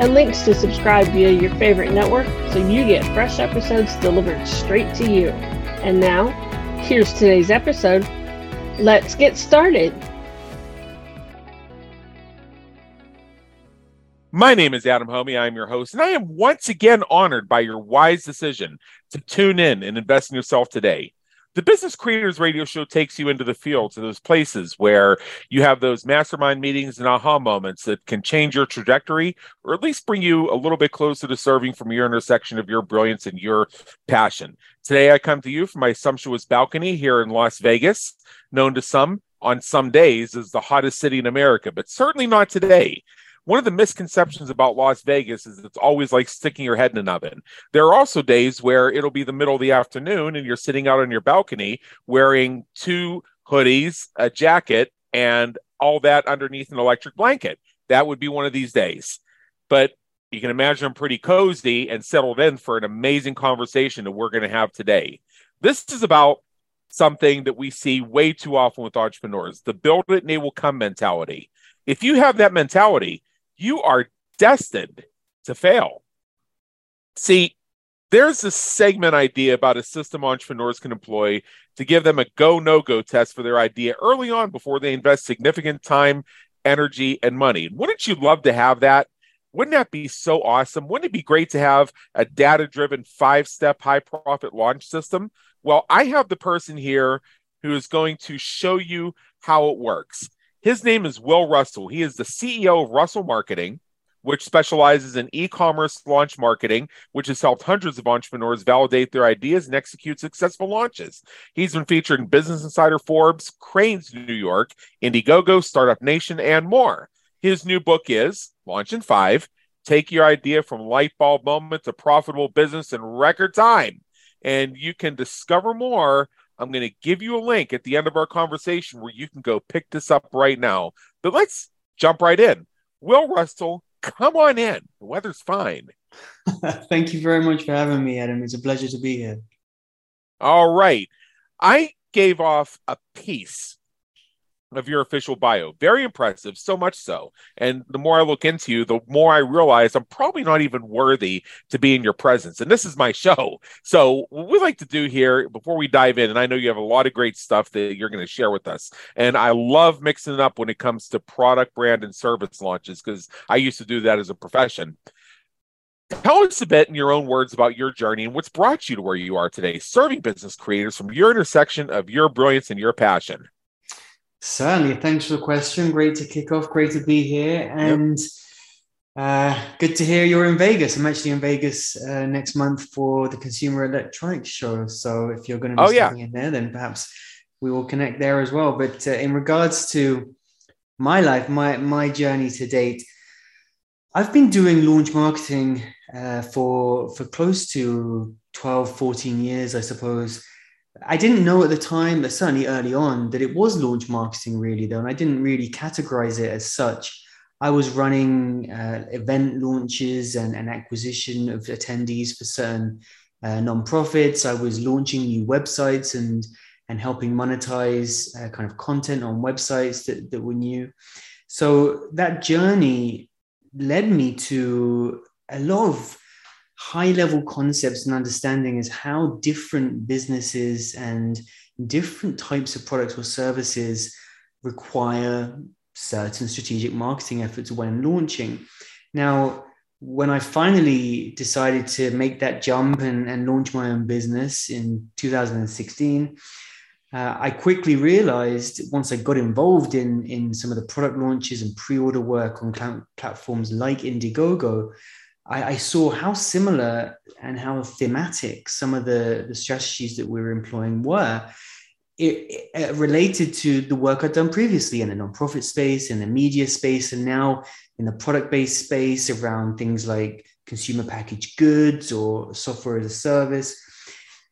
and links to subscribe via your favorite network so you get fresh episodes delivered straight to you. And now, here's today's episode. Let's get started. My name is Adam Hommey. I'm your host, and I am once again honored by your wise decision to tune in and invest in yourself today. The Business Creators Radio Show takes you into the field to those places where you have those mastermind meetings and aha moments that can change your trajectory or at least bring you a little bit closer to serving from your intersection of your brilliance and your passion. Today, I come to you from my sumptuous balcony here in Las Vegas, known to some on some days as the hottest city in America, but certainly not today one of the misconceptions about Las Vegas is it's always like sticking your head in an oven. There are also days where it'll be the middle of the afternoon and you're sitting out on your balcony wearing two hoodies, a jacket, and all that underneath an electric blanket. That would be one of these days. But you can imagine I'm pretty cozy and settled in for an amazing conversation that we're going to have today. This is about something that we see way too often with entrepreneurs the build it and they will come mentality. If you have that mentality, you are destined to fail. See, there's a segment idea about a system entrepreneurs can employ to give them a go no go test for their idea early on before they invest significant time, energy, and money. Wouldn't you love to have that? Wouldn't that be so awesome? Wouldn't it be great to have a data driven five step high profit launch system? Well, I have the person here who is going to show you how it works. His name is Will Russell. He is the CEO of Russell Marketing, which specializes in e commerce launch marketing, which has helped hundreds of entrepreneurs validate their ideas and execute successful launches. He's been featured in Business Insider, Forbes, Crain's New York, Indiegogo, Startup Nation, and more. His new book is Launch in Five Take Your Idea from Light Bulb Moment to Profitable Business in Record Time. And you can discover more I'm going to give you a link at the end of our conversation where you can go pick this up right now. But let's jump right in. Will Russell, come on in. The weather's fine. Thank you very much for having me, Adam. It's a pleasure to be here. All right. I gave off a piece of your official bio. Very impressive, so much so. And the more I look into you, the more I realize I'm probably not even worthy to be in your presence. And this is my show. So, what we like to do here before we dive in, and I know you have a lot of great stuff that you're going to share with us. And I love mixing it up when it comes to product, brand, and service launches because I used to do that as a profession. Tell us a bit in your own words about your journey and what's brought you to where you are today, serving business creators from your intersection of your brilliance and your passion. Certainly. Thanks for the question. Great to kick off. Great to be here. And yep. uh, good to hear you're in Vegas. I'm actually in Vegas uh, next month for the Consumer Electronics Show. So if you're going to be oh, yeah. in there, then perhaps we will connect there as well. But uh, in regards to my life, my, my journey to date, I've been doing launch marketing uh, for, for close to 12, 14 years, I suppose. I didn't know at the time, certainly early on, that it was launch marketing really, though. And I didn't really categorize it as such. I was running uh, event launches and, and, acquisition of attendees for certain uh, nonprofits. I was launching new websites and and helping monetize uh, kind of content on websites that, that were new. So that journey led me to a lot of high level concepts and understanding is how different businesses and different types of products or services require certain strategic marketing efforts when launching. Now, when I finally decided to make that jump and, and launch my own business in 2016, uh, I quickly realized once I got involved in, in some of the product launches and pre order work on platforms like Indiegogo, I, I, saw how similar and how thematic some of the, the strategies that we were employing were. it, it, uh, related to the work I'd done previously in the nonprofit space, in the media space, and now in the product based space around things like consumer packaged goods or software as a service.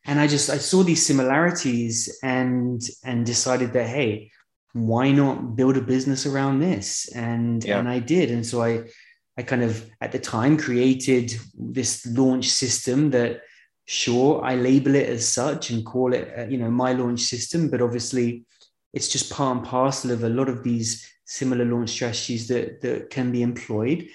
And I just I saw these similarities and and decided that hey, why not build a business around this? And yeah. and I did. And so I I kind of at the time created this launch system that sure i label it as such and call it uh, you know my launch system but obviously it's just part and parcel of a lot of these similar launch strategies that that can be employed.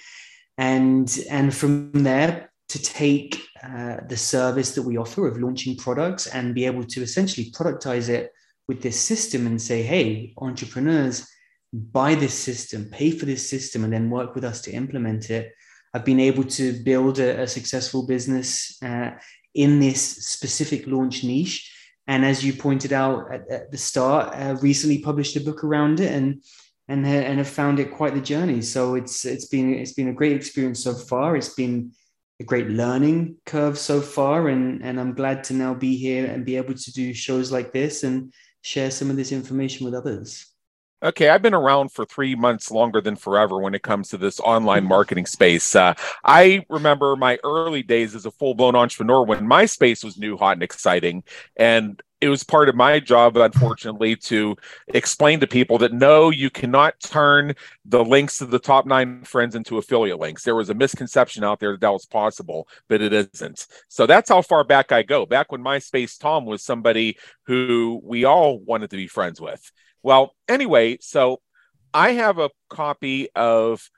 And and from there to take uh, the service that we offer of launching products and be able to essentially productize it with this system and say hey entrepreneurs buy this system pay for this system and then work with us to implement it I've been able to build a, a successful business uh, in this specific launch niche. And as you pointed out at, at the start, uh, recently published a book around it and and and have found it quite the journey. So it's it's been it's been a great experience so far. It's been a great learning curve so far, and and I'm glad to now be here and be able to do shows like this and share some of this information with others. Okay, I've been around for three months longer than forever when it comes to this online marketing space. Uh, I remember my early days as a full blown entrepreneur when MySpace was new, hot, and exciting. And it was part of my job, unfortunately, to explain to people that no, you cannot turn the links to the top nine friends into affiliate links. There was a misconception out there that that was possible, but it isn't. So that's how far back I go. Back when MySpace Tom was somebody who we all wanted to be friends with. Well, anyway, so I have a copy of,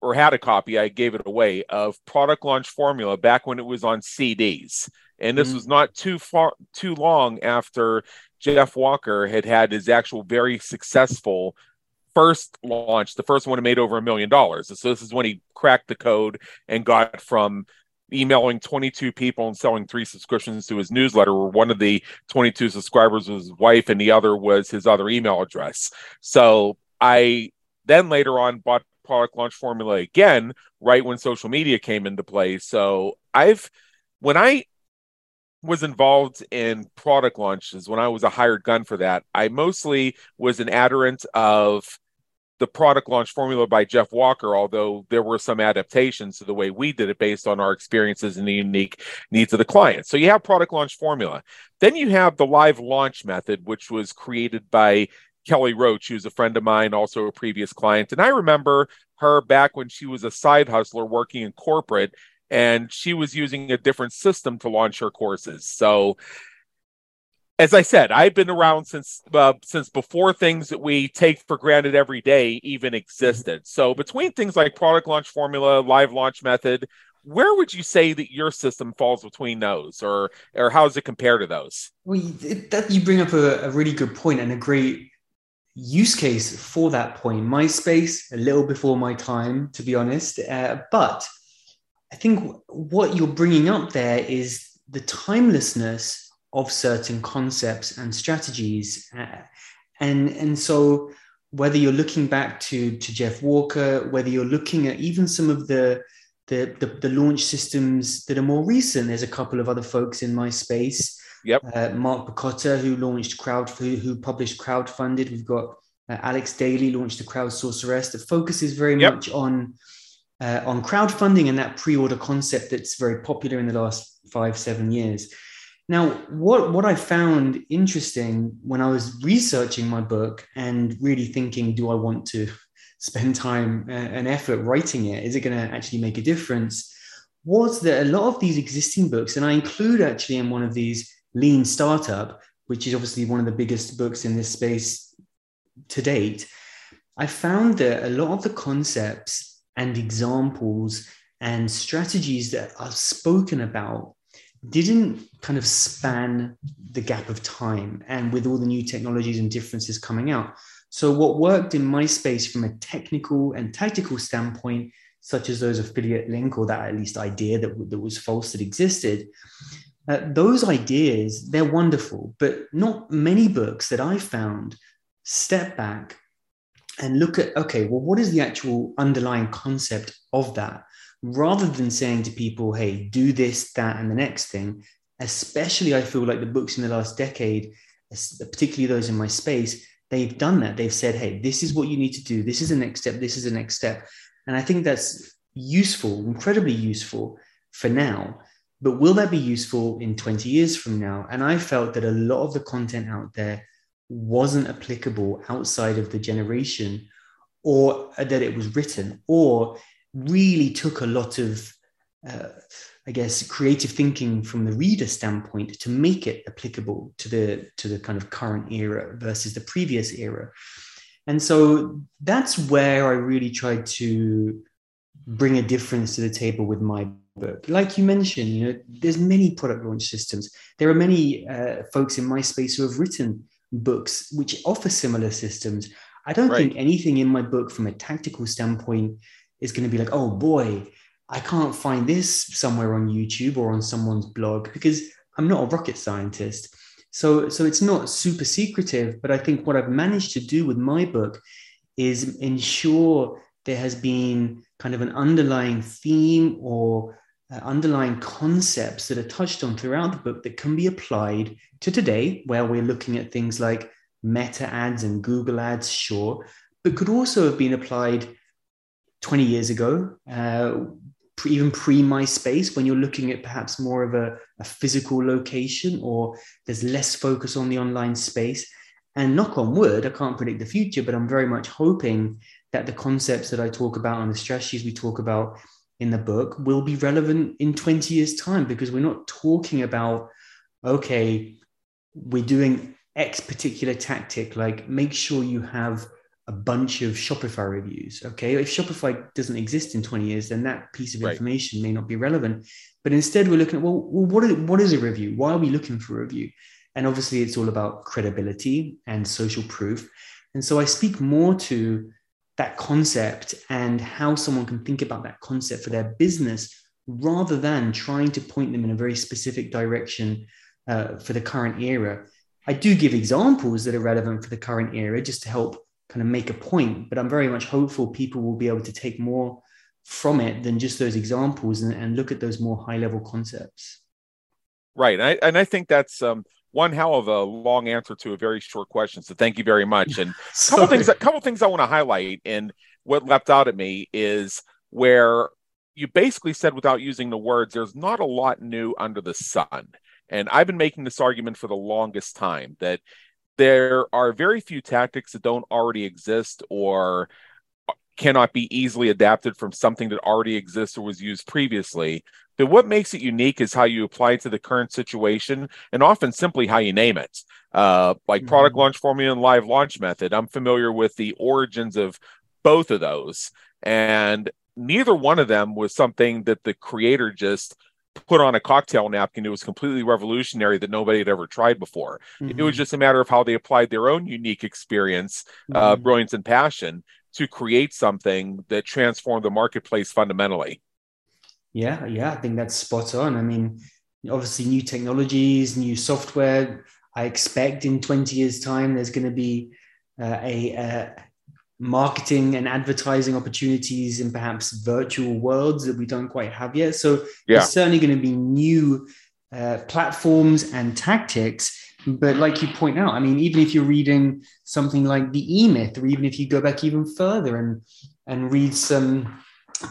or had a copy, I gave it away, of Product Launch Formula back when it was on CDs. And this mm was not too far, too long after Jeff Walker had had his actual very successful first launch, the first one made over a million dollars. So this is when he cracked the code and got from emailing 22 people and selling three subscriptions to his newsletter where one of the 22 subscribers was his wife and the other was his other email address. So i then later on bought product launch formula again right when social media came into play. So i've when i was involved in product launches when i was a hired gun for that i mostly was an adherent of the product launch formula by Jeff Walker, although there were some adaptations to the way we did it based on our experiences and the unique needs of the client. So you have product launch formula. Then you have the live launch method, which was created by Kelly Roach, who's a friend of mine, also a previous client. And I remember her back when she was a side hustler working in corporate and she was using a different system to launch her courses. So as I said, I've been around since uh, since before things that we take for granted every day even existed. So between things like product launch formula, live launch method, where would you say that your system falls between those, or or how does it compare to those? Well, it, that you bring up a, a really good point and a great use case for that point. MySpace, a little before my time, to be honest, uh, but I think what you're bringing up there is the timelessness of certain concepts and strategies. Uh, and, and so whether you're looking back to, to Jeff Walker, whether you're looking at even some of the, the, the, the launch systems that are more recent, there's a couple of other folks in my space. Yep. Uh, Mark Bacota, who launched crowd, who, who published crowdfunded. We've got uh, Alex Daly launched the Crowdsourceress that focuses very yep. much on uh, on crowdfunding and that pre-order concept that's very popular in the last five seven years. Now, what, what I found interesting when I was researching my book and really thinking, do I want to spend time and effort writing it? Is it going to actually make a difference? Was that a lot of these existing books, and I include actually in one of these Lean Startup, which is obviously one of the biggest books in this space to date, I found that a lot of the concepts and examples and strategies that are spoken about didn't kind of span the gap of time and with all the new technologies and differences coming out. So, what worked in MySpace from a technical and tactical standpoint, such as those affiliate link or that at least idea that, that was false that existed, uh, those ideas, they're wonderful, but not many books that I found step back and look at okay, well, what is the actual underlying concept of that? Rather than saying to people, hey, do this, that, and the next thing, especially I feel like the books in the last decade particularly those in my space, they've done that. They've said, hey, this is what you need to do. This is the next step. This is the next step. And I think that's useful, incredibly useful for now. But will that be useful in 20 years from now? And I felt that a lot of the content out there wasn't applicable outside of the generation or that it was written, or really took a lot of, uh, I guess, creative thinking from the reader standpoint to make it applicable to the to the kind of current era versus the previous era. And so that's where I really tried to bring a difference to the table with my book. Like you mentioned, you know, there's many product launch systems. There are many uh, folks in my space who have written books which offer similar systems. I don't right. think anything in my book from a tactical standpoint is going to be like, oh boy, I can't find this somewhere on YouTube or on someone's blog because I'm not a rocket scientist. So, so it's not super secretive, but I think what I've managed to do with my book is ensure there has been kind of an underlying theme or uh, underlying concepts that are touched on throughout the book that can be applied to today, where we're looking at things like meta ads and Google ads, sure, but could also have been applied 20 years ago, uh, even pre MySpace, when you're looking at perhaps more of a, a physical location or there's less focus on the online space. And knock on wood, I can't predict the future, but I'm very much hoping that the concepts that I talk about and the strategies we talk about in the book will be relevant in 20 years' time because we're not talking about, okay, we're doing X particular tactic, like make sure you have a bunch of Shopify reviews. Okay. If Shopify doesn't exist in 20 years, then that piece of information right. may not be relevant. But instead, we're looking at, well, well what, is, what is a review? Why are we looking for a review? And obviously, it's all about credibility and social proof. And so I speak more to that concept and how someone can think about that concept for their business rather than trying to point them in a very specific direction uh, for the current era. I do give examples that are relevant for the current era just to help kind of make a point, but I'm very much hopeful people will be able to take more from it than just those examples and, and look at those more high level concepts. Right. And I, and I think that's um, one hell of a long answer to a very short question. So thank you very much. And a couple things, a couple things I want to highlight, and what leapt out at me is where you basically said without using the words, there's not a lot new under the sun. And I've been making this argument for the longest time that there are very few tactics that don't already exist or cannot be easily adapted from something that already exists or was used previously. But what makes it unique is how you apply it to the current situation and often simply how you name it. Uh, like mm-hmm. product launch formula and live launch method. I'm familiar with the origins of both of those. And neither one of them was something that the creator just put on a cocktail napkin. It was completely revolutionary that nobody had ever tried before. Mm-hmm. It was mm-hmm. just a matter of how they applied their own unique experience, uh, mm-hmm. uh, brilliance, and passion to create something that transformed the marketplace fundamentally. Yeah, yeah, I think that's spot on. I mean, obviously, new technologies, new software. I expect in 20 years' time, there's going to be uh, a, uh, marketing and advertising opportunities in perhaps virtual worlds that we don't quite have yet. So yeah. there's certainly going to be new uh, platforms and tactics. But like you point out, I mean, even if you're reading something like the E Myth, or even if you go back even further and and read some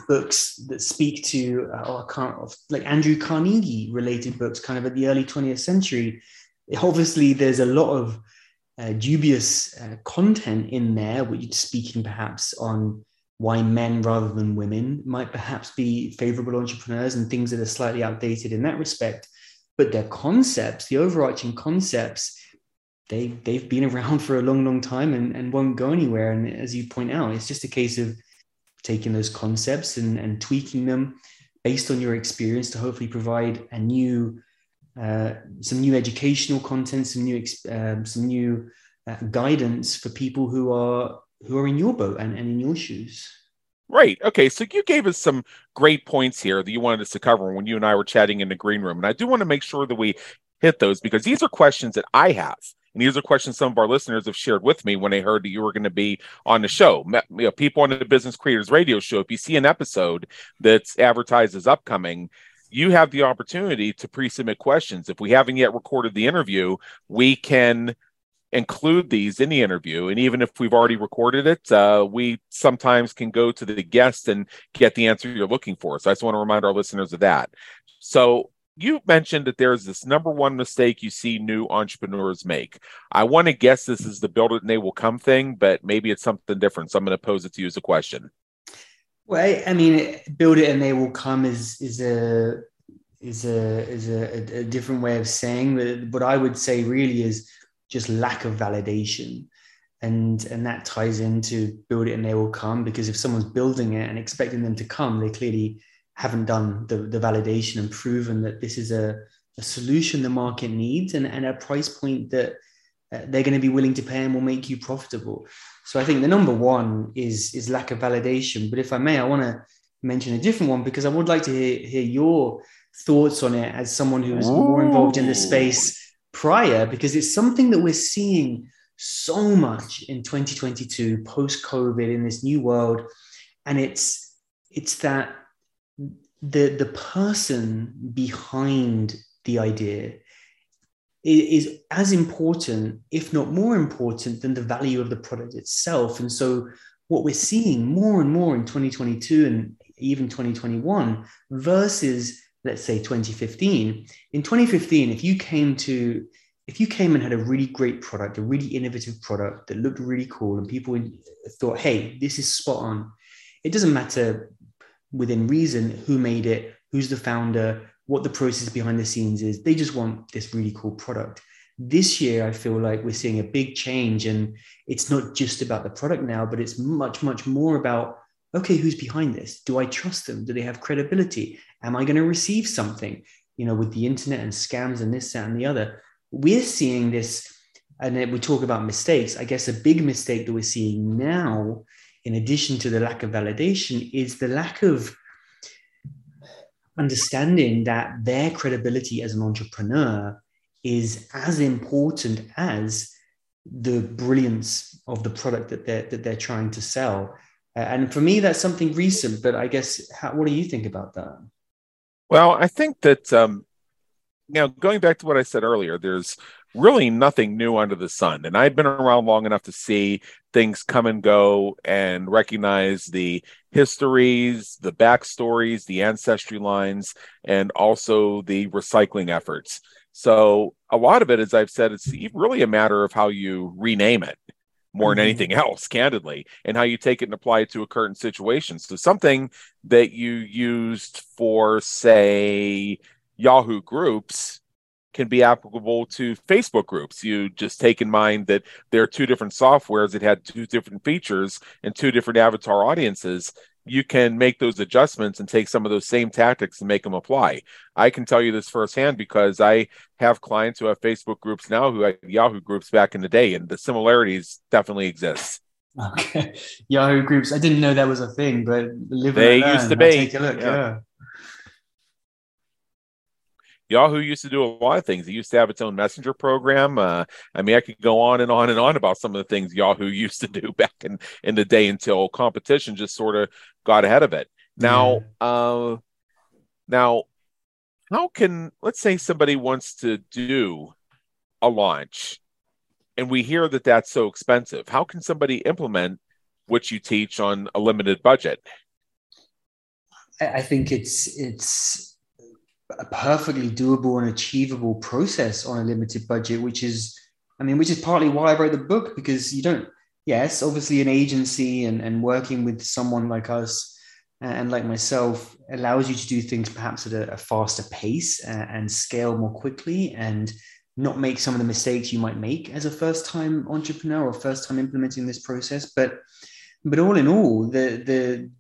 books that speak to uh, kind of like Andrew Carnegie related books, kind of at the early 20th century. Obviously, there's a lot of uh, dubious uh, content in there, which speaking perhaps on why men rather than women might perhaps be favorable entrepreneurs and things that are slightly outdated in that respect. But their concepts, the overarching concepts, they they've been around for a long, long time and, and won't go anywhere. And as you point out, it's just a case of taking those concepts and, and tweaking them based on your experience to hopefully provide a new uh, some new educational content some new um, some new uh, guidance for people who are who are in your boat and, and in your shoes Right. Okay. So you gave us some great points here that you wanted us to cover when you and I were chatting in the green room. And I do want to make sure that we hit those because these are questions that I have. And these are questions some of our listeners have shared with me when they heard that you were going to be on the show. You know, people on the Business Creators Radio Show, if you see an episode that's advertised as upcoming, you have the opportunity to pre-submit questions. If we haven't yet recorded the interview, we can include these in the interview. And even if we've already recorded it, uh, we sometimes can go to the guest and get the answer you're looking for. So I just want to remind our listeners of that. So you mentioned that there's this number one mistake you see new entrepreneurs make. I want to guess this is the build it and they will come thing, but maybe it's something different. So I'm going to pose it to you as a question. Well, I mean, build it and they will come is is a is a is a, a different way of saying. But what I would say really is just lack of validation and and that ties into build it and they will come because if someone's building it and expecting them to come they clearly haven't done the, the validation and proven that this is a, a solution the market needs and, and a price point that uh, they're going to be willing to pay and will make you profitable so i think the number one is is lack of validation. But if i may i want to mention a different one because i would like to hear, hear your thoughts on it as someone who's more involved in the space prior because it's something that we're seeing so much in 2022 post covid in this new world. And it's it's that the the person behind the idea is as important if not more important than the value of the product itself. And so what we're seeing more and more in 2022 and even 2021 versus let's say 2015 in 2015 if you came to if you came and had a really great product a really innovative product that looked really cool and people thought hey this is spot on. It doesn't matter within reason who made it who's the founder what the process behind the scenes is they just want this really cool product this year i feel like we're seeing a big change and it's not just about the product now but it's much much more about okay who's behind this do i trust them do they have credibility Am I going to receive something? You know, with the internet and scams and this, that, and the other. We're seeing this, and we talk about mistakes. I guess a big mistake that we're seeing now, in addition to the lack of validation, is the lack of understanding that their credibility as an entrepreneur is as important as the brilliance of the product that they're that they're trying to sell. Uh, and for me, that's something recent. But I guess, how, what do you think about that? Well, I think that um, know, going back to what I said earlier, there's really nothing new under the sun, and I've been around long enough to see things come and go and recognize the histories, the backstories, the ancestry lines, and also the recycling efforts. So a lot of it, as I've said, it's really a matter of how you rename it more than mm-hmm. anything else, candidly, and how you take it and apply it to a current situation. So something that you used for, say, Yahoo groups can be applicable to Facebook groups. You just take in mind that there are two different softwares that had two different features and two different avatar audiences you can make those adjustments and take some of those same tactics and make them apply. I can tell you this firsthand because I have clients who have Facebook groups now who had Yahoo groups back in the day, and the similarities definitely exist. Okay, Yahoo groups. I didn't know that was a thing, but live they used to be. Take a look. yeah. yeah. Yahoo used to do a lot of things. It used to have its own messenger program. Uh, I mean, I could go on and on and on about some of the things Yahoo used to do back in, in the day until competition just sort of got ahead of it. Now, yeah. uh, now, how can let's say somebody wants to do a launch, and we hear that that's so expensive. How can somebody implement what you teach on a limited budget? I think it's it's a perfectly doable and achievable process on a limited budget, which is, I mean, which is partly why I wrote the book because you don't, yes, obviously an agency and, and working with someone like us and like myself allows you to do things perhaps at a, a faster pace and, and scale more quickly and not make some of the mistakes you might make as a first time entrepreneur or first time implementing this process. But, but all in all, the, the,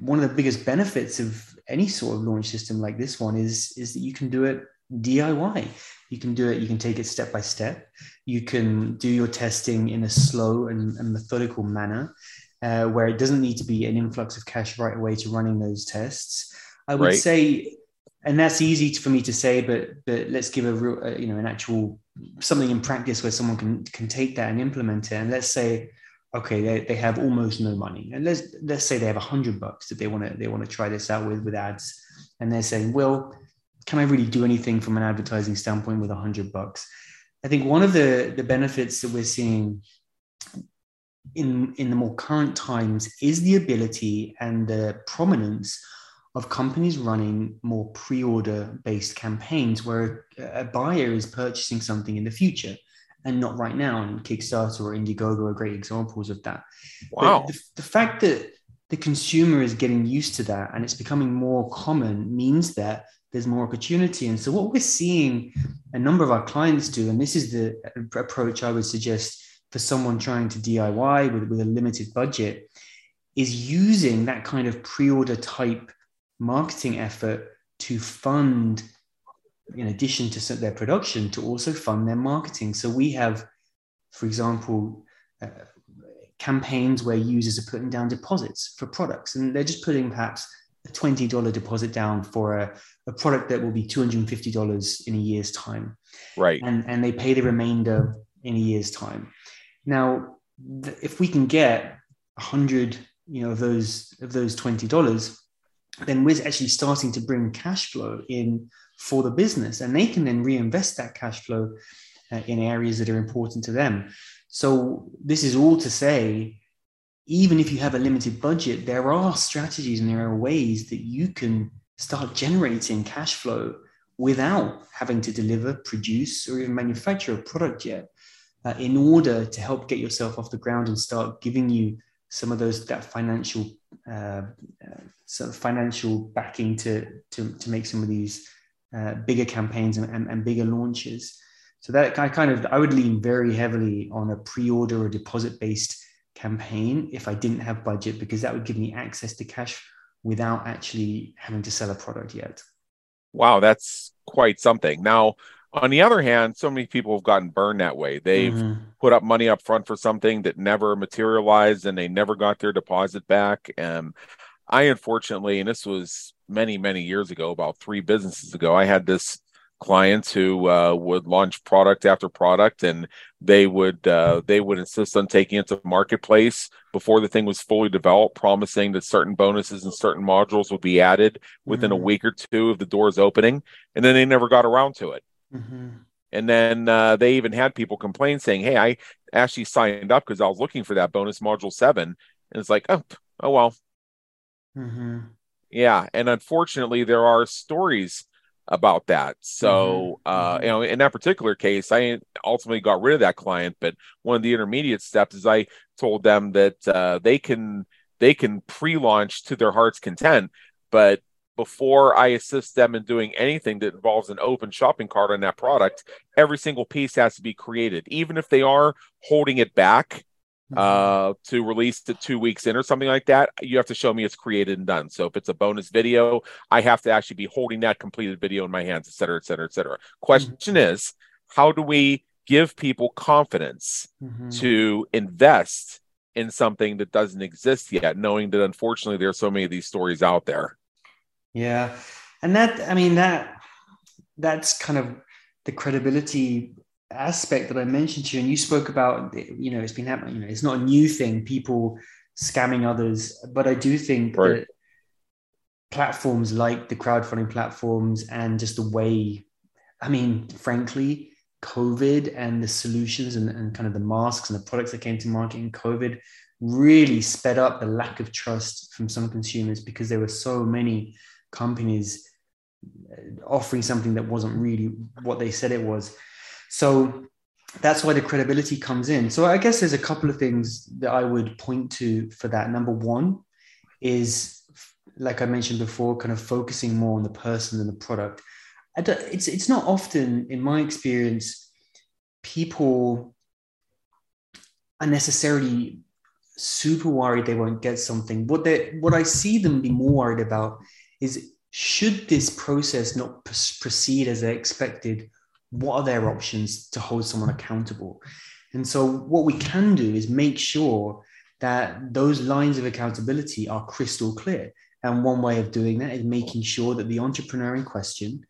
one of the biggest benefits of any sort of launch system like this one is is that you can do it DIY. You can do it. You can take it step by step. You can do your testing in a slow and, and methodical manner, uh, where it doesn't need to be an influx of cash right away to running those tests. I would right. say, and that's easy for me to say, but but let's give a real, uh, you know, an actual something in practice where someone can can take that and implement it. And let's say okay, they, they have almost no money. And let's let's say they have a hundred bucks that they want to they want to try this out with with ads. And they're saying, well, can I really do anything from an advertising standpoint with a hundred bucks? I think one of the, the benefits that we're seeing in, in the more current times is the ability and the prominence of companies running more pre-order based campaigns where a buyer is purchasing something in the future and not right now. And Kickstarter or Indiegogo are great examples of that. Wow. The, the, fact that the consumer is getting used to that and it's becoming more common means that there's more opportunity. And so what we're seeing a number of our clients do, and this is the approach I would suggest for someone trying to DIY with, with a limited budget, is using that kind of pre-order type marketing effort to fund in addition to their production to also fund their marketing. So we have for example uh, campaigns where users are putting down deposits for products and they're just putting perhaps a $20 deposit down for a, a product that will be $250 in a year's time. Right. And, and they pay the remainder in a year's time. Now if we can get 100 you know of those of those $20 then we're actually starting to bring cash flow in for the business and they can then reinvest that cash flow uh, in areas that are important to them. So this is all to say even if you have a limited budget there are strategies and there are ways that you can start generating cash flow without having to deliver produce or even manufacture a product yet uh, in order to help get yourself off the ground and start giving you some of those that financial uh, sort of financial backing to to to make some of these uh, bigger campaigns and, and, and, bigger launches. So that I kind of I would lean very heavily on a pre-order or deposit based campaign if I didn't have budget because that would give me access to cash without actually having to sell a product yet. Wow, that's quite something. Now, on the other hand, so many people have gotten burned that way. They've mm-hmm. put up money up front for something that never materialized and they never got their deposit back. And I unfortunately, and this was many, many years ago, about three businesses ago, I had this clients who uh, would launch product after product and they would uh, they would insist on taking it to marketplace before the thing was fully developed promising that certain bonuses and certain modules would be added within mm-hmm. a week or two of the doors opening and then they never got around to it Mm-hmm. And then uh, they even had people complain saying, "Hey, I actually signed up because I was looking for that bonus module seven. And it's like, oh, oh well. Mm-hmm. Yeah, and unfortunately, there are stories about that. So, mm-hmm. uh, mm-hmm. you know, in that particular case, I ultimately got rid of that client. But one of the intermediate steps is I told them that uh, they can they can pre-launch to their heart's content, but before I assist them in doing anything that involves an open shopping cart on that product, every single piece has to be created, even if they are holding it back mm-hmm. uh, to release it two weeks in or something like that. You have to show me it's created and done. So if it's a bonus video, I have to actually be holding that completed video in my hands, et cetera, et cetera, et cetera. Question mm-hmm. is, how do we give people confidence mm-hmm. to invest in something that doesn't exist yet, knowing that unfortunately there are so many of these stories out there? Yeah. And that, I mean, that that's kind of the credibility aspect that I mentioned to you. And you spoke about, you know, it's been happening, you know, it's not a new thing, people scamming others. But I do think right. that platforms like the crowdfunding platforms and just the way, I mean, frankly, COVID and the solutions and, and kind of the masks and the products that came to market in COVID really sped up the lack of trust from some consumers because there were so many companies uh, offering something that wasn't really what they said it was. So that's why the credibility comes in. So I guess there's a couple of things that I would point to for that. Number one is, like I mentioned before, kind of focusing more on the person than the product. it's it's not often, in my experience, people are necessarily super worried they won't get something. What they what I see them be more worried about is should this process not proceed as expected, what are their options to hold someone accountable? And so, what we can do is make sure that those lines of accountability are crystal clear. And one way of doing that is making sure that the entrepreneur in question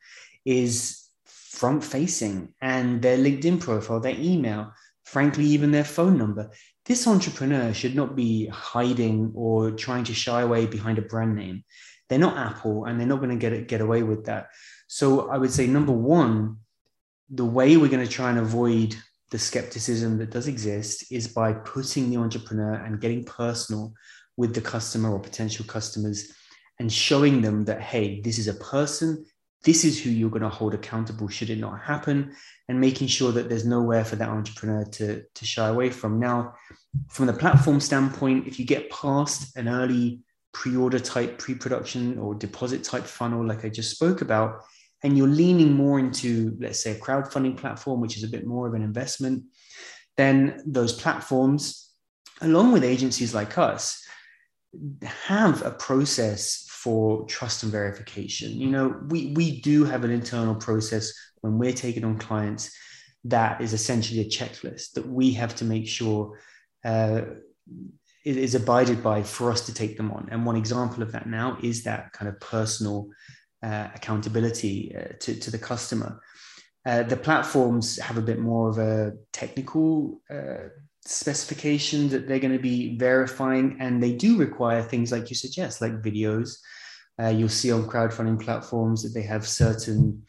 is front facing and their LinkedIn profile, their email, frankly, even their phone number. This entrepreneur should not be hiding or trying to shy away behind a brand name. They're not Apple and they're not going to get it, get away with that. So I would say number one, the way we're going to try and avoid the skepticism that does exist is by putting the entrepreneur and getting personal with the customer or potential customers and showing them that, hey, this is a person, this is who you're going to hold accountable should it not happen, and making sure that there's nowhere for that entrepreneur to, to shy away from. Now, from the platform standpoint, if you get past an early pre order type, pre production, or deposit type funnel, like I just spoke about, and you're leaning more into, let's say, a crowdfunding platform, which is a bit more of an investment, then those platforms, along with agencies like us, have a process for trust and verification. You know, we, we do have an internal process when we're taking on clients that is essentially a checklist that we have to make sure uh, is abided by for us to take them on. And one example of that now is that kind of personal uh, accountability uh, to, to the customer. Uh, the platforms have a bit more of a technical uh, specification that they're going to be verifying, and they do require things like you suggest, like videos. Uh, you'll see on crowdfunding platforms that they have certain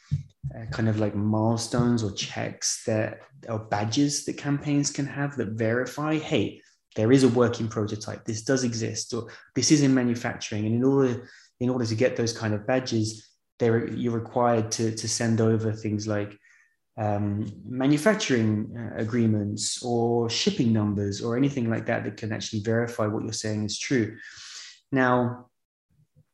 uh, kind of like milestones or checks that or badges that campaigns can have that verify, hey, there is a working prototype. This does exist, or this is in manufacturing. And in order in order to get those kind of badges, there you're required to to send over things like um, manufacturing uh, agreements or shipping numbers or anything like that that can actually verify what you're saying is true. Now,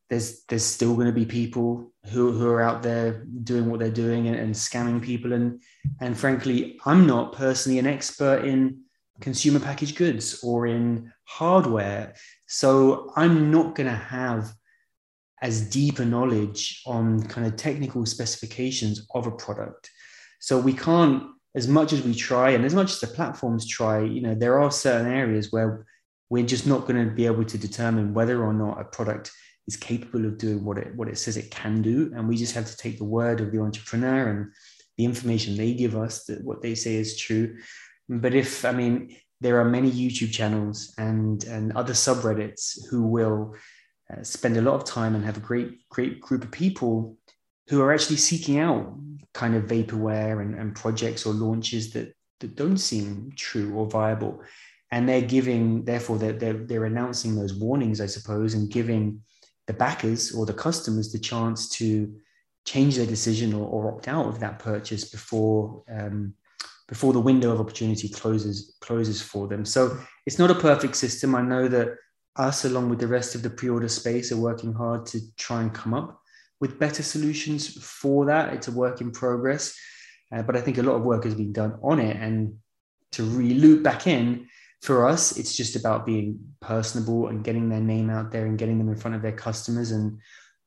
there's there's still going to be people who, who are out there doing what they're doing and, and scamming people and and frankly i'm not personally an expert in consumer packaged goods or in hardware. So i'm not going to have as deep a knowledge on kind of technical specifications of a product. So we can't as much as we try and as much as the platforms try you know there are certain areas where we're just not going to be able to determine whether or not a product is capable of doing what it what it says it can do. And we just have to take the word of the entrepreneur and the information they give us that what they say is true but if i mean there are many youtube channels and and other subreddits who will uh, spend a lot of time and have a great great group of people who are actually seeking out kind of vaporware and, and projects or launches that that don't seem true or viable. And they're giving therefore they're, they're, they're announcing those warnings i suppose and giving the backers or the customers the chance to change their decision or, or opt out of that purchase before um, before the window of opportunity closes closes for them. So it's not a perfect system. I know that us, along with the rest of the pre-order space, are working hard to try and come up with better solutions for that. It's a work in progress, uh, but I think a lot of work has been done on it. And to re-loop back in, for us, it's just about being personable and getting their name out there and getting them in front of their customers. And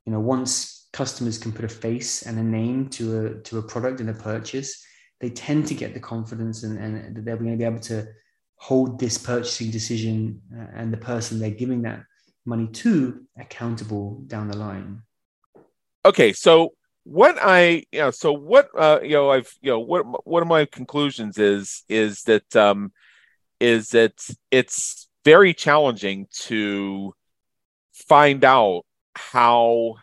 you know, once customers can put a face and a name to a to a product and a purchase, they tend to get the confidence and, and that they're going to be able to hold this purchasing decision uh, and the person they're giving that money to accountable down the line. Okay, so what I you know, so what uh, you know, I've you know, what one of my conclusions is is that um, is that it's very challenging to find out how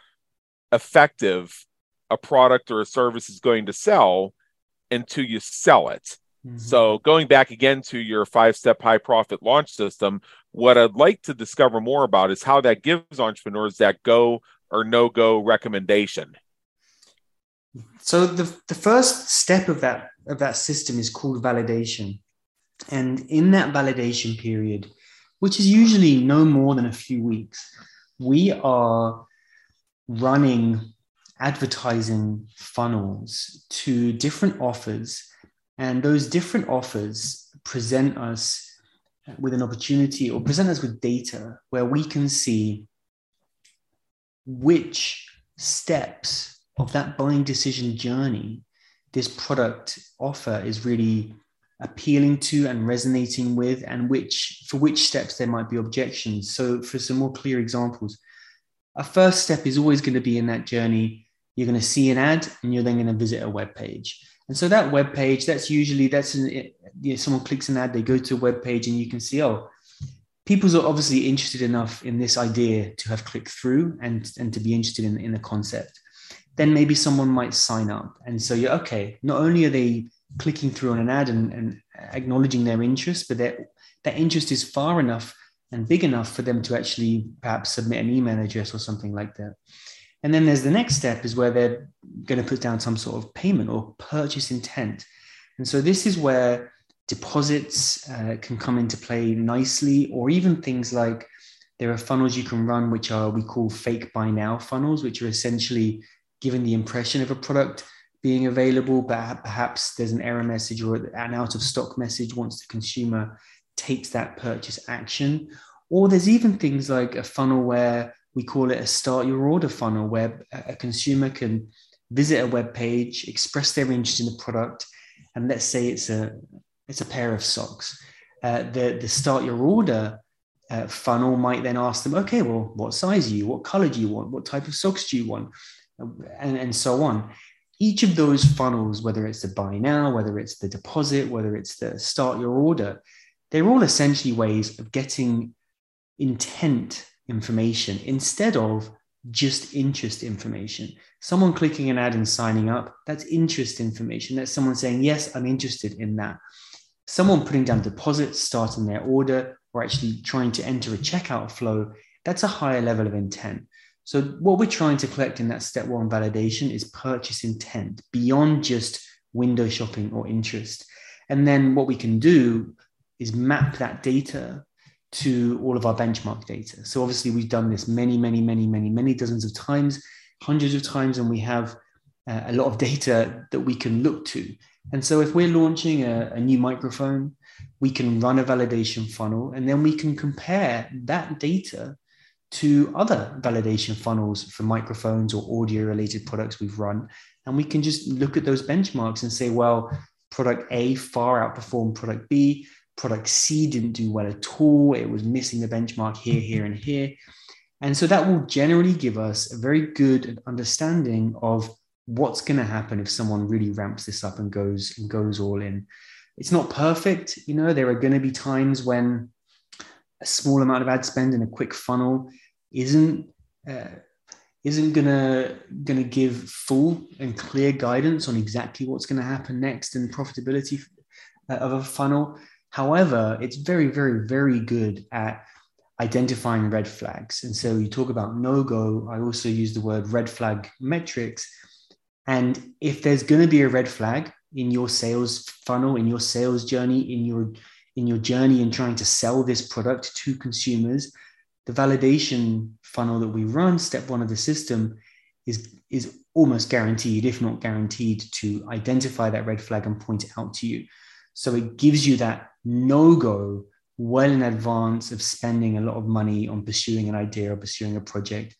effective a product or a service is going to sell until you sell it. Mm-hmm. So, going back again to your five step high profit launch system, what I'd like to discover more about is how that gives entrepreneurs that go or no go recommendation. So, the, the first step of that, of that system is called validation. And in that validation period, which is usually no more than a few weeks, we are running advertising funnels to different offers. And those different offers present us with an opportunity or present us with data where we can see which steps of that buying decision journey this product offer is really appealing to and resonating with and which for which steps there might be objections so for some more clear examples a first step is always going to be in that journey you're going to see an ad and you're then going to visit a web page and so that web page that's usually that's an, you know, someone clicks an ad they go to a web page and you can see oh people are obviously interested enough in this idea to have clicked through and and to be interested in, in the concept then maybe someone might sign up. And so you're okay. Not only are they clicking through on an ad and, and acknowledging their interest, but that that interest is far enough and big enough for them to actually perhaps submit an email address or something like that. And then there's the next step is where they're going to put down some sort of payment or purchase intent. And so this is where deposits uh, can come into play nicely, or even things like there are funnels you can run, which are we call fake buy now funnels, which are essentially giving the impression of a product being available, but perhaps there's an error message or an out of stock message once the consumer takes that purchase action. Or there's even things like a funnel where we call it a start your order funnel, where a consumer can visit a web page, express their interest in the product, and let's say it's a it's a pair of socks. Uh, the the start your order uh, funnel might then ask them, okay, well, what size are you? What color do you want? What type of socks do you want? And, and so on. Each of those funnels, whether it's the buy now, whether it's the deposit, whether it's the start your order, they're all essentially ways of getting intent information instead of just interest information. Someone clicking an ad and signing up, that's interest information. That's someone saying, Yes, I'm interested in that. Someone putting down deposits, starting their order, or actually trying to enter a checkout flow, that's a higher level of intent. So, what we're trying to collect in that step one validation is purchase intent beyond just window shopping or interest. And then what we can do is map that data to all of our benchmark data. So, obviously, we've done this many, many, many, many, many dozens of times, hundreds of times, and we have uh, a lot of data that we can look to. And so, if we're launching a, a new microphone, we can run a validation funnel and then we can compare that data to other validation funnels for microphones or audio related products we've run. And we can just look at those benchmarks and say, well, product A far outperformed product B. Product C didn't do well at all. It was missing the benchmark here, here, and here. And so that will generally give us a very good understanding of what's going to happen if someone really ramps this up and goes and goes all in it's not perfect. You know, there are going to be times when a small amount of ad spend in a quick funnel isn't uh, isn't gonna gonna give full and clear guidance on exactly what's going to happen next and profitability uh, of a funnel. However, it's very, very, very good at identifying red flags. And so you talk about no go. I also use the word red flag metrics. And if there's going to be a red flag, in your sales funnel, in your sales journey, in your in your journey in trying to sell this product to consumers, the validation funnel that we run, step one of the system, is is almost guaranteed, if not guaranteed, to identify that red flag and point it out to you. So it gives you that no go well in advance of spending a lot of money on pursuing an idea or pursuing a project.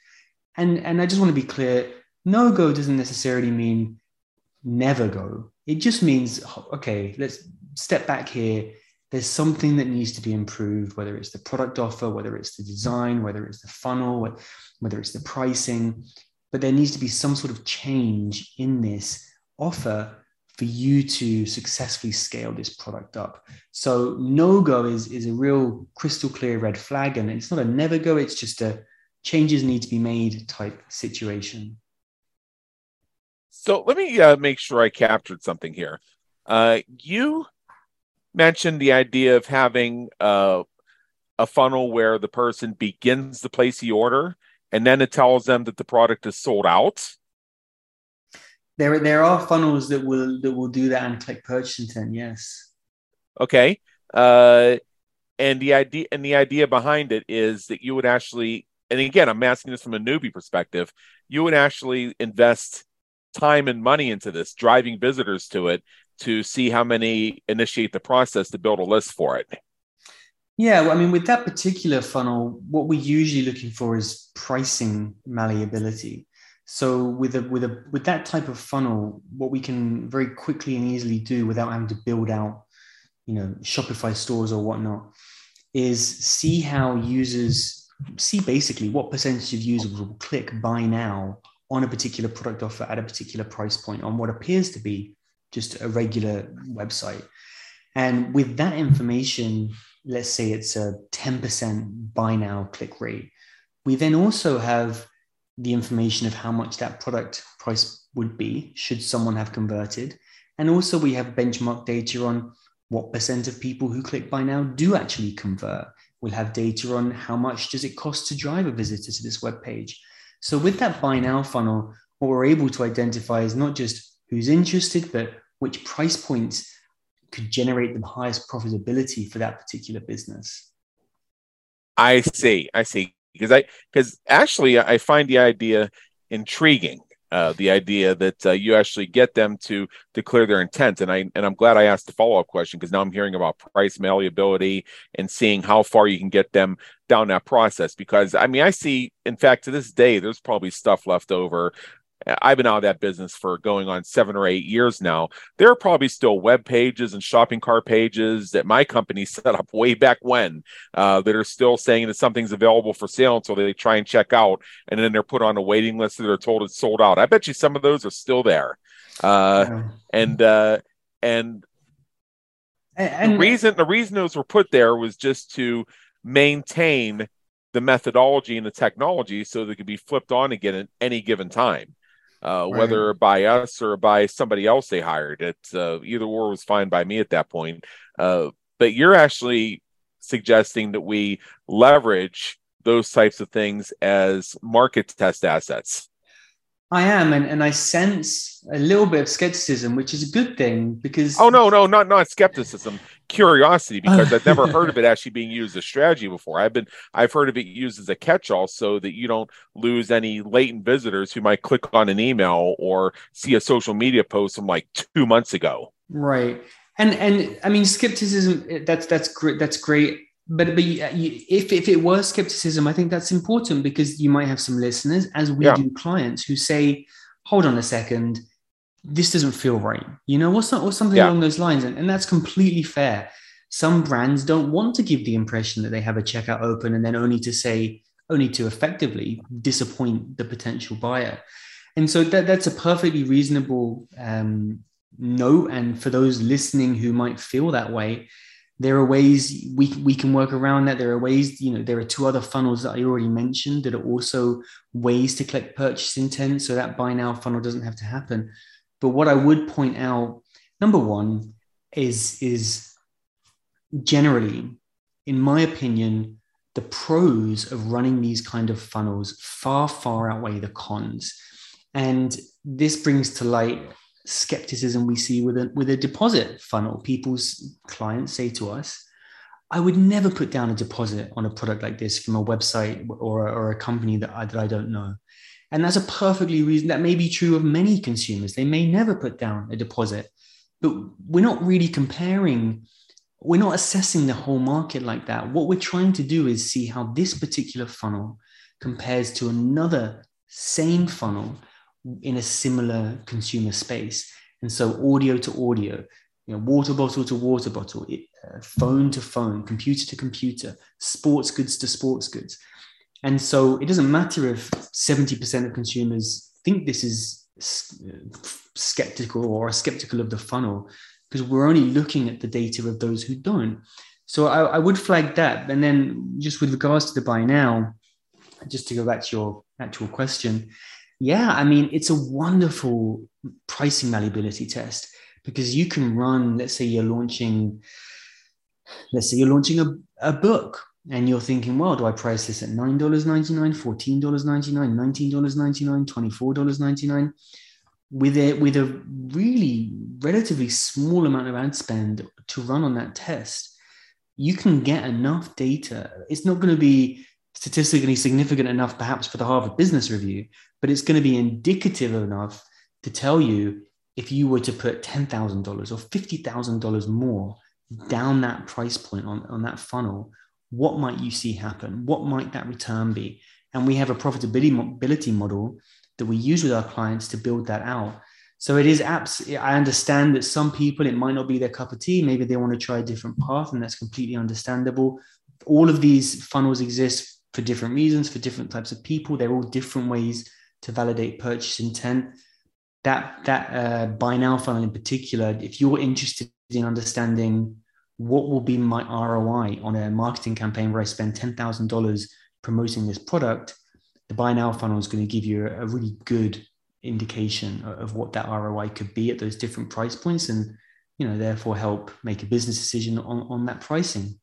And, and I just want to be clear no go doesn't necessarily mean never go. It just means, okay, let's step back here. There's something that needs to be improved, whether it's the product offer, whether it's the design, whether it's the funnel, whether it's the pricing. But there needs to be some sort of change in this offer for you to successfully scale this product up. So no go is, is a real crystal clear red flag. And it's not a never go, it's just a changes need to be made type situation. So let me uh, make sure I captured something here. Uh, you mentioned the idea of having uh, a funnel where the person begins to place the order and then it tells them that the product is sold out. There, there are funnels that will that will do that and click purchase intent. Yes. Okay. Uh, and the idea and the idea behind it is that you would actually, and again, I'm asking this from a newbie perspective. You would actually invest time and money into this, driving visitors to it to see how many initiate the process to build a list for it. Yeah, well, I mean, with that particular funnel, what we're usually looking for is pricing malleability. So with a with a with that type of funnel, what we can very quickly and easily do without having to build out, you know, Shopify stores or whatnot, is see how users see basically what percentage of users will click buy now on a particular product offer at a particular price point on what appears to be just a regular website. And with that information, let's say it's a 10% buy now click rate. We then also have the information of how much that product price would be should someone have converted. And also, we have benchmark data on what percent of people who click buy now do actually convert. We'll have data on how much does it cost to drive a visitor to this web page. So with that buy now funnel, what we're able to identify is not just who's interested, but which price points could generate the highest profitability for that particular business. I see. I see. Because I because actually I find the idea intriguing. Uh, the idea that uh, you actually get them to declare their intent, and I and I'm glad I asked the follow up question because now I'm hearing about price malleability and seeing how far you can get them down that process. Because I mean, I see, in fact, to this day, there's probably stuff left over I've been out of that business for going on seven or eight years now. There are probably still web pages and shopping cart pages that my company set up way back when uh, that are still saying that something's available for sale until they try and check out, and then they're put on a waiting list and they're told it's sold out. I bet you some of those are still there. Uh, yeah. And uh, and and the reason the reason those were put there was just to maintain the methodology and the technology so they could be flipped on again at any given time uh, right. whether by us or by somebody else they hired. It uh, either or was fine by me at that point. Uh, but you're actually suggesting that we leverage those types of things as market test assets. I am, and, and I sense a little bit of skepticism, which is a good thing because. Oh no, no, not not skepticism, curiosity, because I've never heard of it actually being used as strategy before. I've been I've heard of it used as a catch-all so that you don't lose any latent visitors who might click on an email or see a social media post from like two months ago. Right, and and I mean skepticism. That's that's great. That's great but but if if it was skepticism, I think that's important because you might have some listeners, as we yeah. do clients, who say, "Hold on a second, this doesn't feel right." You know, what's not or something yeah. along those lines, and, and that's completely fair. Some brands don't want to give the impression that they have a checkout open and then only to say only to effectively disappoint the potential buyer. And so that, that's a perfectly reasonable um, note. And for those listening who might feel that way, there are ways we, we can work around that. There are ways, you know, there are two other funnels that I already mentioned that are also ways to collect purchase intent so that buy now funnel doesn't have to happen. But what I would point out, number one, is, is generally, in my opinion, the pros of running these kind of funnels far, far outweigh the cons. And this brings to light skepticism we see with a with a deposit funnel. People's clients say to us, "I would never put down a deposit on a product like this from a website or a, or a company that I, that I don't know." And that's a perfectly reason that may be true of many consumers. They may never put down a deposit, but we're not really comparing. We're not assessing the whole market like that. What we're trying to do is see how this particular funnel compares to another same funnel in a similar consumer space. And so audio to audio, you know, water bottle to water bottle, uh, phone to phone, computer to computer, sports goods to sports goods. And so it doesn't matter if 70% of consumers think this is skeptical or are skeptical of the funnel, because we're only looking at the data of those who don't. So I, I would flag that. And then just with regards to the buy now, just to go back to your actual question, yeah, I mean, it's a wonderful pricing malleability test because you can run, let's say you're launching, let's say you're launching a, a book and you're thinking, well, do I price this at $9.99, $14.99, $19.99, $24.99? With a, with a really relatively small amount of ad spend to run on that test, you can get enough data. It's not going to be statistically significant enough, perhaps, for the Harvard Business Review, but it's going to be indicative enough to tell you if you were to put $10,000 or $50,000 more down that price point on, on that funnel, what might you see happen? What might that return be? And we have a profitability model that we use with our clients to build that out. So it is apps. I understand that some people, it might not be their cup of tea. Maybe they want to try a different path, and that's completely understandable. All of these funnels exist for different reasons, for different types of people. They're all different ways to validate purchase intent. That that uh, buy now funnel in particular, if you're interested in understanding what will be my ROI on a marketing campaign where I spend ten thousand dollars promoting this product, the buy now funnel is going to give you a, a really good indication of what that ROI could be at those different price points and you know therefore help make a business decision on, on that pricing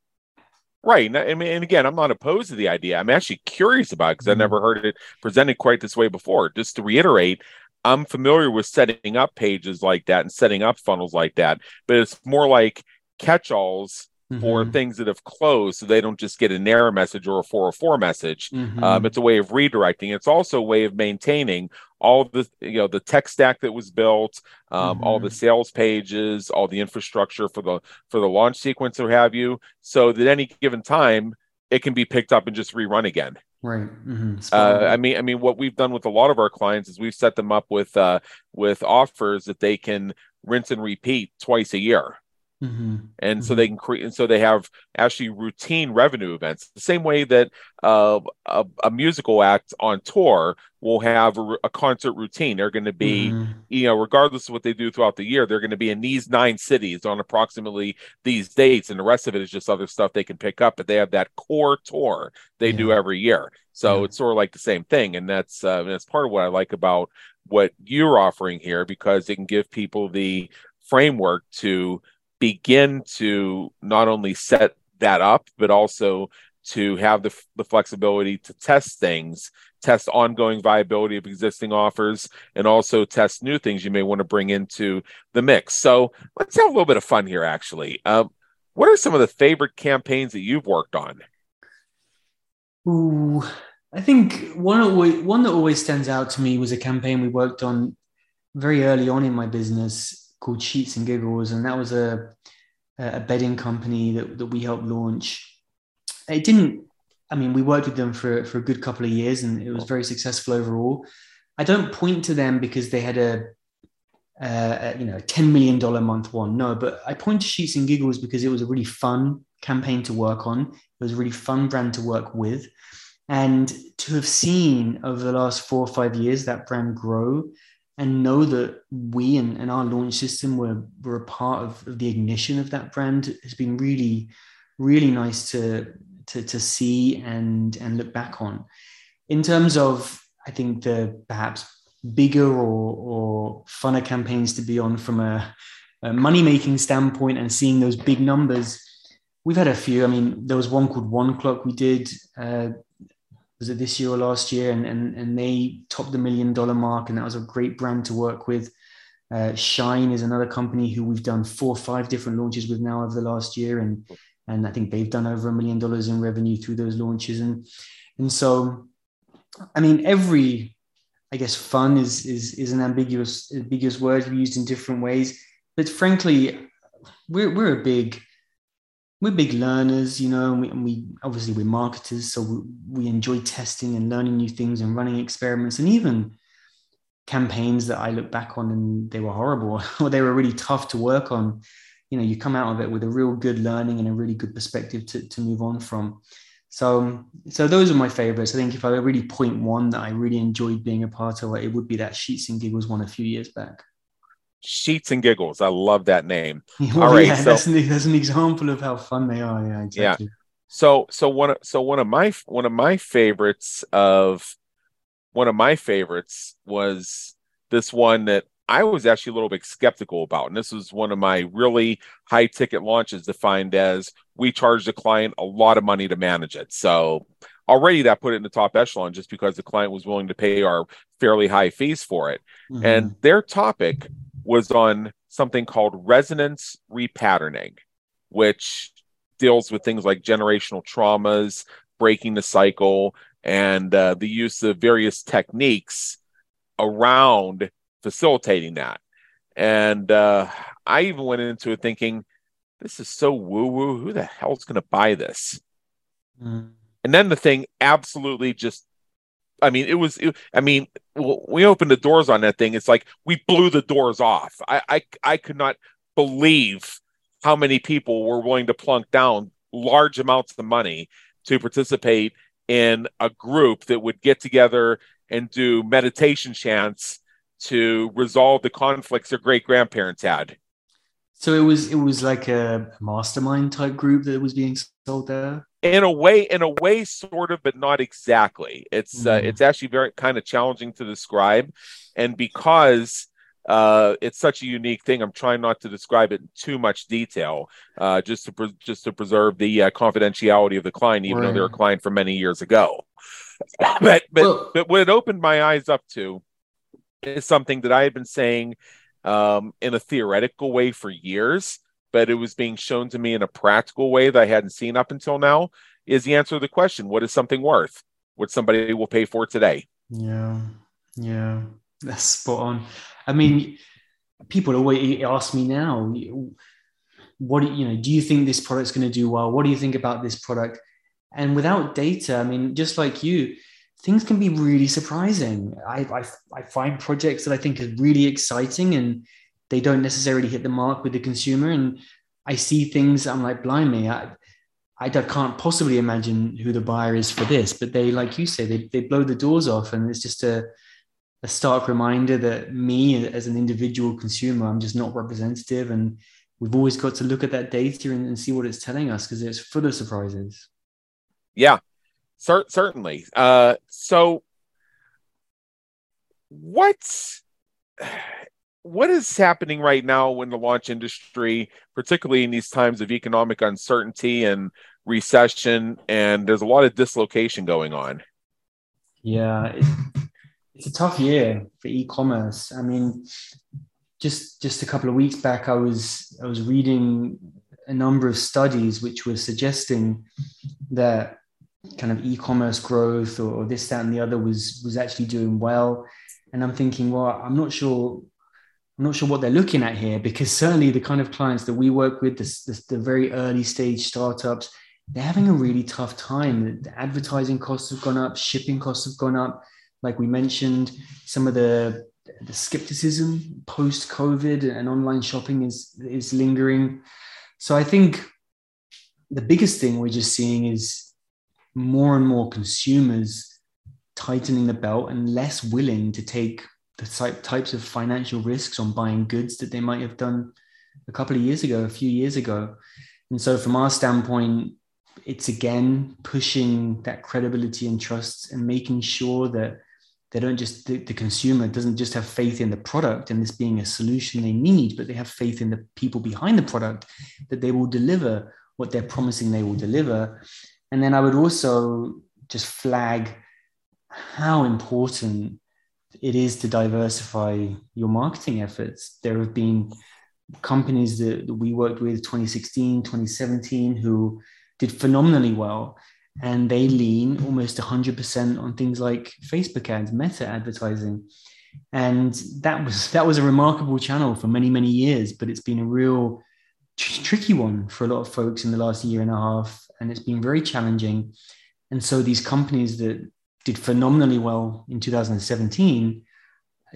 right I mean, and again i'm not opposed to the idea i'm actually curious about it because mm-hmm. i've never heard it presented quite this way before just to reiterate i'm familiar with setting up pages like that and setting up funnels like that but it's more like catch-alls mm-hmm. for things that have closed so they don't just get an error message or a 404 message. Mm-hmm. Um, it's a way of redirecting. It's also a way of maintaining all the you know the tech stack that was built, um, mm-hmm. all the mm-hmm. sales pages, all the infrastructure for the for the launch sequence or have you, so that any given time it can be picked up and just rerun again. Right. Mm-hmm. Uh, I mean, I mean, what we've done with a lot of our clients is we've set them up with uh, with offers that they can rinse and repeat twice a year. Mm-hmm. And mm-hmm. so they can create, and so they have actually routine revenue events, the same way that uh, a, a, musical act on tour will have a, a concert routine. They're going to be, mm-hmm. you know, regardless of what they do throughout the year, they're going to be in these nine cities on approximately these dates, and the rest of it is just other stuff they can pick up. But they have that core tour they yeah. do every year, so yeah. it's sort of like the same thing, and that's uh, that's part of what I like about what you're offering here because it can give people the framework to begin to not only set that up, but also to have the, the flexibility to test things, test ongoing viability of existing offers, and also test new things you may want to bring into the mix. So let's have a little bit of fun here, actually. Um, what are some of the favorite campaigns that you've worked on? Ooh, I think one, one that always stands out to me was a campaign we worked on very early on in my business called Sheets and Giggles, and that was a a bedding company that, that we helped launch. It didn't. I mean, we worked with them for for a good couple of years, and it was very successful overall. I don't point to them because they had a, a you know ten million dollar month one. No, but I point to Sheets and Giggles because it was a really fun campaign to work on. It was a really fun brand to work with. And to have seen over the last four or five years that brand grow and know that we and, and our launch system were, were a part of, of the ignition of that brand has been really, really nice to, to, to see and, and look back on. In terms of, I think, the perhaps bigger or, or funner campaigns to be on from a, a money making standpoint and seeing those big numbers, we've had a few. I mean, there was one called One Clock we did uh, was it this year or last year, and and and they topped the million dollar mark, and that was a great brand to work with. Uh, Shine is another company who we've done four or five different launches with now over the last year, and and I think they've done over a million dollars in revenue through those launches, and and so, I mean, every I guess fun is is is an ambiguous ambiguous word used in different ways, but frankly, we're we're a big we're big learners, you know, and we, and we, obviously we're marketers, so we, we enjoy testing and learning new things and running experiments and even campaigns that I look back on and they were horrible or they were really tough to work on. You know, you come out of it with a real good learning and a really good perspective to, to move on from. So, so those are my favorites. I think if I really point one that I really enjoyed being a part of, it would be that Sheets and Giggles one a few years back. Sheets and Giggles. I love that name. Well, All right, yeah, so, that's, an, that's an example of how fun they are. Yeah, exactly. Yeah. So, so one, so one of my one of my favorites of one of my favorites was this one that I was actually a little bit skeptical about, and this was one of my really high ticket launches defined as we charge the client a lot of money to manage it. So already that put it in the top echelon just because the client was willing to pay our fairly high fees for it. Mm-hmm. And their topic was on something called resonance repatterning, which deals with things like generational traumas, breaking the cycle, and uh, the use of various techniques around facilitating that. And uh, I even went into it thinking, this is so woo woo. Who the hell's going to buy this? Mm. And then the thing absolutely just I mean, it was. It, I mean, we opened the doors on that thing. It's like we blew the doors off. I, I, I could not believe how many people were willing to plunk down large amounts of money to participate in a group that would get together and do meditation chants to resolve the conflicts their great grandparents had. So it was it was like a mastermind type group that was being sold there. In a way in a way sort of but not exactly it's mm. uh, it's actually very kind of challenging to describe and because uh, it's such a unique thing. I'm trying not to describe it in too much detail, uh, just to pre- just to preserve the uh, confidentiality of the client, even right. though they're a client from many years ago. but but well, but what it opened my eyes up to is something that I had been saying um, in a theoretical way for years, but it was being shown to me in a practical way that I hadn't seen up until now. Is the answer to the question: What is something worth? What somebody will pay for today? Yeah, yeah, that's spot on. I mean, people always ask me now, what do you know? Do you think this product's going to do well? What do you think about this product? And without data, I mean, just like you, things can be really surprising. I, I, I find projects that I think are really exciting and they don't necessarily hit the mark with the consumer. And I see things, I'm like, blimey, I, I can't possibly imagine who the buyer is for this. But they, like you say, they, they blow the doors off. And it's just a, a stark reminder that me as an individual consumer, I'm just not representative. And we've always got to look at that data and, and see what it's telling us because it's full of surprises. Yeah, cer- certainly. Uh, so, what's what is happening right now in the launch industry, particularly in these times of economic uncertainty and recession, and there's a lot of dislocation going on? Yeah, it's a tough year for e-commerce. I mean, just just a couple of weeks back, I was I was reading a number of studies which were suggesting that kind of e-commerce growth or, or this that and the other was was actually doing well. And I'm thinking, well, I'm not sure I'm not sure what they're looking at here because certainly the kind of clients that we work with, the, very early stage startups, they're having a really tough time. The advertising costs have gone up, shipping costs have gone up like we mentioned, some of the the skepticism post COVID and online shopping is is lingering. So I think the biggest thing we're just seeing is more and more consumers tightening the belt and less willing to take the type, types of financial risks on buying goods that they might have done a couple of years ago, a few years ago. And so, from our standpoint, it's again pushing that credibility and trust and making sure that they don't just the, the, consumer doesn't just have faith in the product and this being a solution they need but they have faith in the people behind the product that they will deliver what they're promising they will deliver and then i would also just flag how important it is to diversify your marketing efforts there have been companies that we worked with 2016 2017 who did phenomenally well and they lean almost 100% on things like Facebook ads, Meta advertising. And that was that was a remarkable channel for many many years, but it's been a real tr- tricky one for a lot of folks in the last year and a half, and it's been very challenging. And so these companies that did phenomenally well in 2017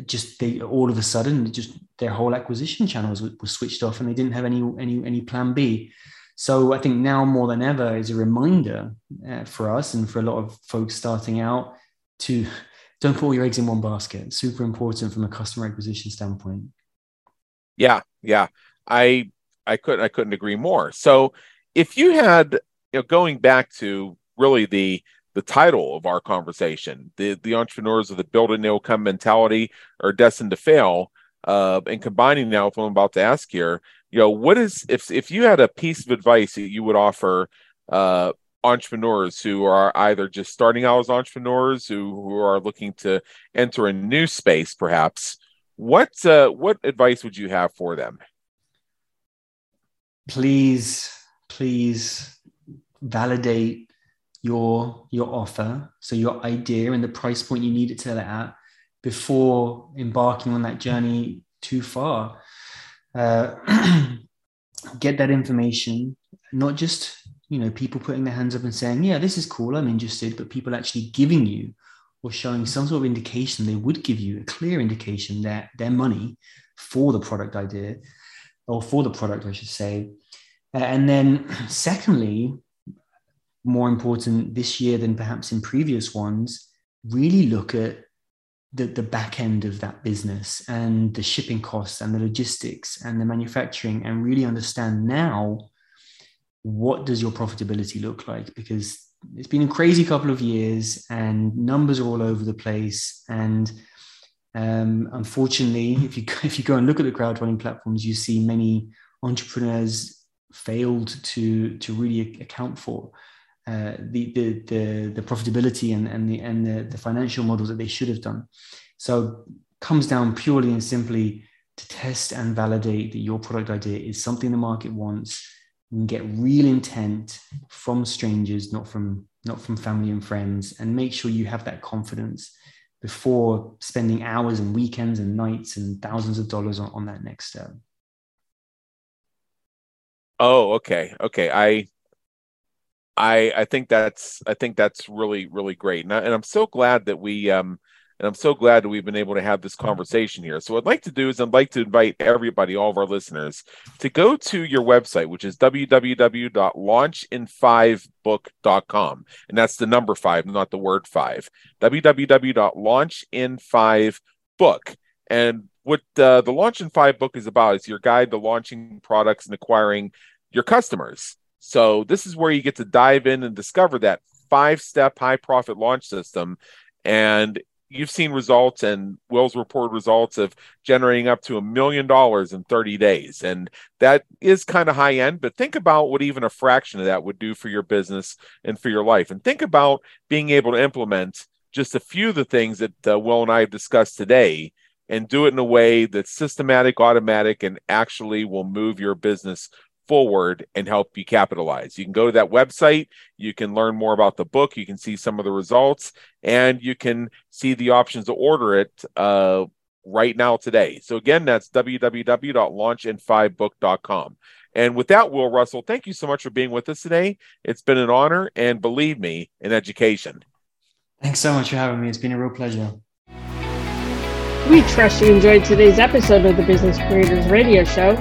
just they all of a sudden just their whole acquisition channels were, switched off and they didn't have any any any plan b so I think now more than ever is a reminder uh, for us and for a lot of folks starting out to don't put all your eggs in one basket. Super important from a customer acquisition standpoint. Yeah, yeah. I I couldn't I couldn't agree more. So if you had you know going back to really the the title of our conversation, the the entrepreneurs of the build and they'll come mentality are destined to fail, uh, and combining now with what I'm about to ask here, you know what is if if you had a piece of advice that you would offer uh, entrepreneurs who are either just starting out as entrepreneurs who, who are looking to enter a new space perhaps what uh, what advice would you have for them? Please please validate your your offer so your idea and the price point you need it to sell it at before embarking on that journey too far uh, get that information, not just you know people putting their hands up and saying, "Yeah, this is cool, I'm interested," but people actually giving you or showing some sort of indication they would give you a clear indication that their money for the product idea or for the product, I should say. And then, secondly, more important this year than perhaps in previous ones, really look at the, the back end of that business and the shipping costs and the logistics and the manufacturing and really understand now what does your profitability look like? Because it's been a crazy couple of years and numbers are all over the place. And um, unfortunately, if you if you go and look at the crowdfunding platforms, you see many entrepreneurs failed to to really account for uh, the, the the the profitability and and the and the, the financial models that they should have done. So comes down purely and simply to test and validate that your product idea is something the market wants and get real intent from strangers not from not from family and friends and make sure you have that confidence before spending hours and weekends and nights and thousands of dollars on, on that next step. Oh okay. Okay. I i i think that's i think that's really really great and, I, and i'm so glad that we um and I'm so glad that we've been able to have this conversation here. So, what I'd like to do is, I'd like to invite everybody, all of our listeners, to go to your website, which is www.launchin5book.com. And that's the number five, not the word five. www.launchin5book. And what uh, the Launch in Five book is about is your guide to launching products and acquiring your customers. So, this is where you get to dive in and discover that five step high profit launch system and you've seen results and Will's report results of generating up to a million dollars in 30 days. And that is kind of high end, but think about what even a fraction of that would do for your business and for your life. And think about being able to implement just a few of the things that uh, Will and I have discussed today and do it in a way that's systematic, automatic, and actually will move your business forward and help you capitalize. You can go to that website, you can learn more about the book, you can see some of the results, and you can see the options to order it uh, right now today. So again, that's www.launchin5book.com. And with that, Will Russell, thank you so much for being with us today. It's been an honor and believe me, an education. Thanks so much for having me. It's been a real pleasure. We trust you enjoyed today's episode of the Business Creators Radio Show.